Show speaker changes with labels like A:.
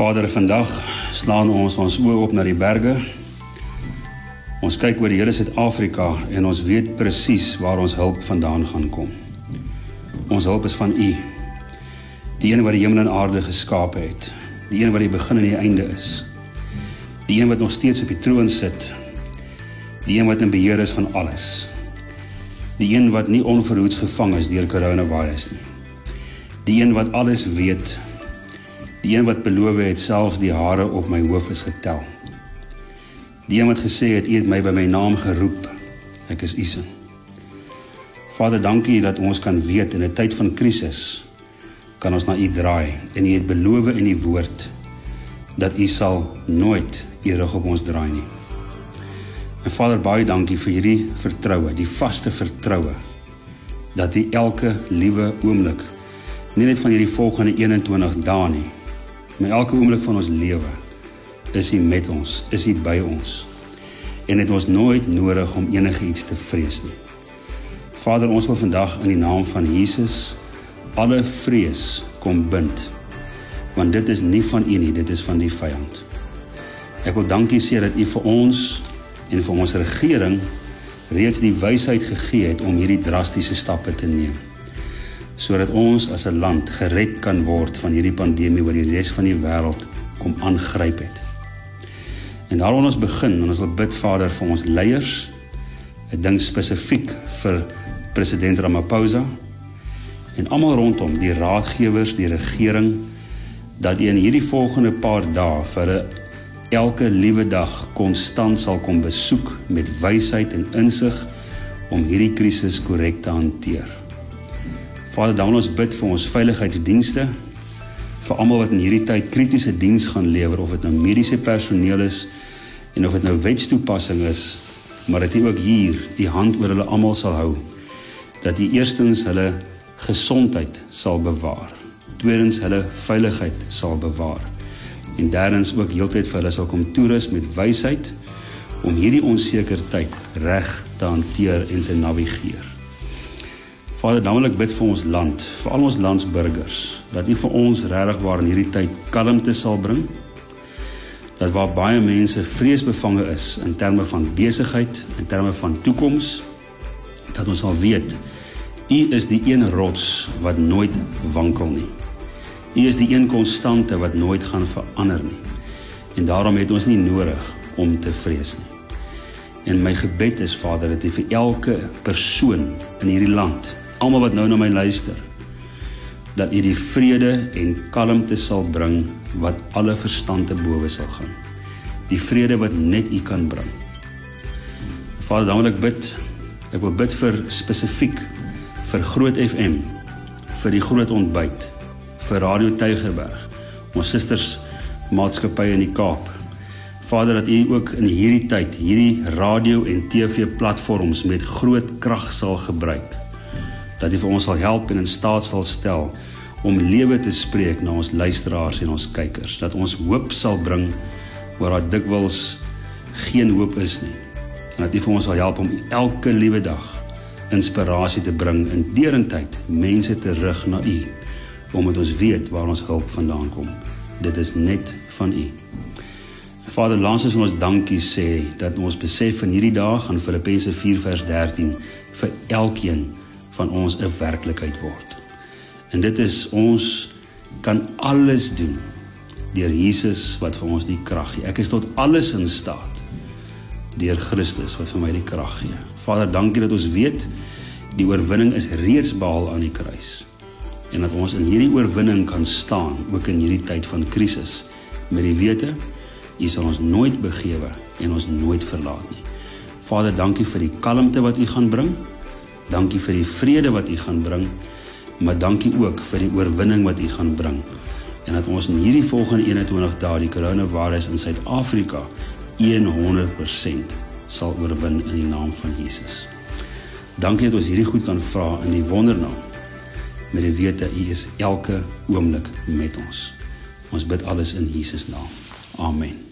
A: Vader, vandag slaan ons ons oë op na die berge. Ons kyk oor die hele Suid-Afrika en ons weet presies waar ons hulp vandaan gaan kom. Ons hulp is van U. Die een wat die hemel en aarde geskaap het, die een wat die begin en die einde is. Die een wat nog steeds op die troon sit. Die een wat in beheer is van alles. Die een wat nie onverhoeds gevang is deur coronavirus nie. Die een wat alles weet Die een wat beloof het self die hare op my hoof is getel. Die een wat gesê het U het my by my naam geroep. Ek is U se. Vader, dankie dat ons kan weet in 'n tyd van krisis kan ons na U draai en U het beloof in U woord dat U sal nooit U rug op ons draai nie. En Vader, baie dankie vir hierdie vertroue, die vaste vertroue dat U elke liewe oomblik nie net van hierdie volgende 21 dae nie, Maar elke oomblik van ons lewe is hy met ons, is hy by ons. En dit ons nooit nodig om enigiets te vrees nie. Vader, ons wil vandag in die naam van Jesus alle vrees kom bind. Want dit is nie van U nie, dit is van die vyand. Ek wil dankie sê dat U vir ons en vir ons regering reeds die wysheid gegee het om hierdie drastiese stappe te neem sodat ons as 'n land gered kan word van hierdie pandemie wat die res van die wêreld kom aangryp het. En daarom ons begin en ons wil bid Vader vir ons leiers. Ek dink spesifiek vir president Ramaphosa en almal rondom die raadgewers, die regering dat in hierdie volgende paar dae vir 'n elke liewe dag konstant sal kom besoek met wysheid en insig om hierdie krisis korrek te hanteer. Vader, dan ons bid vir ons veiligheidsdienste vir almal wat in hierdie tyd kritiese diens gaan lewer of dit nou mediese personeel is en of dit nou wetstoepassing is, maar dat U ook hier U hand oor hulle almal sal hou. Dat U eerstens hulle gesondheid sal bewaar. Tweedens hulle veiligheid sal bewaar. En derdens ook heeltyd vir hulle sal kom toerus met wysheid om hierdie onseker tyd reg te hanteer en te navigeer. Vader, dan wil ek bid vir ons land, vir al ons landsburgers, dat U vir ons regtig waar in hierdie tyd kalmte sal bring. Dat waar baie mense vreesbevange is in terme van besigheid, in terme van toekoms, dat ons sal weet U is die een rots wat nooit wankel nie. U is die een konstante wat nooit gaan verander nie. En daarom het ons nie nodig om te vrees nie. En my gebed is Vader dat U vir elke persoon in hierdie land almal wat nou na my luister dat u die vrede en kalmte sal bring wat alle verstand te bowe sal gaan. Die vrede wat net u kan bring. Vader, dan wil ek bid. Ek wil bid vir spesifiek vir Groot FM, vir die Groot Ontbyt, vir Radio Tygerberg, ons susters maatskappye in die Kaap. Vader, dat u ook in hierdie tyd hierdie radio en TV platforms met groot krag sal gebruik dat U vir ons sal help en in staat sal stel om lewe te spreek na ons luisteraars en ons kykers, dat ons hoop sal bring waar daar dikwels geen hoop is nie. En dat U vir ons sal help om elke liewe dag inspirasie te bring in derentyd mense terug na U omdat ons weet waar ons hulp vandaan kom. Dit is net van U. Vader, laat ons ons dankie sê dat ons besef in hierdie dag aan Filippense 4 vers 13 vir elkeen van ons 'n werklikheid word. En dit is ons kan alles doen deur Jesus wat vir ons die krag gee. Ek is tot alles in staat deur Christus wat vir my die krag gee. Vader, dankie dat ons weet die oorwinning is reeds behaal aan die kruis. En dat ons in hierdie oorwinning kan staan ook in hierdie tyd van krisis met die wete U sal ons nooit begewe en ons nooit verlaat nie. Vader, dankie vir die kalmte wat U gaan bring Dankie vir die vrede wat U gaan bring, maar dankie ook vir die oorwinning wat U gaan bring. En dat ons in hierdie volgende 21 dae die koronavirus in Suid-Afrika 100% sal oorwin in die naam van Jesus. Dankie dat ons hierdie goed kan vra in die wondernaam met die wete U is elke oomblik met ons. Ons bid alles in Jesus naam. Amen.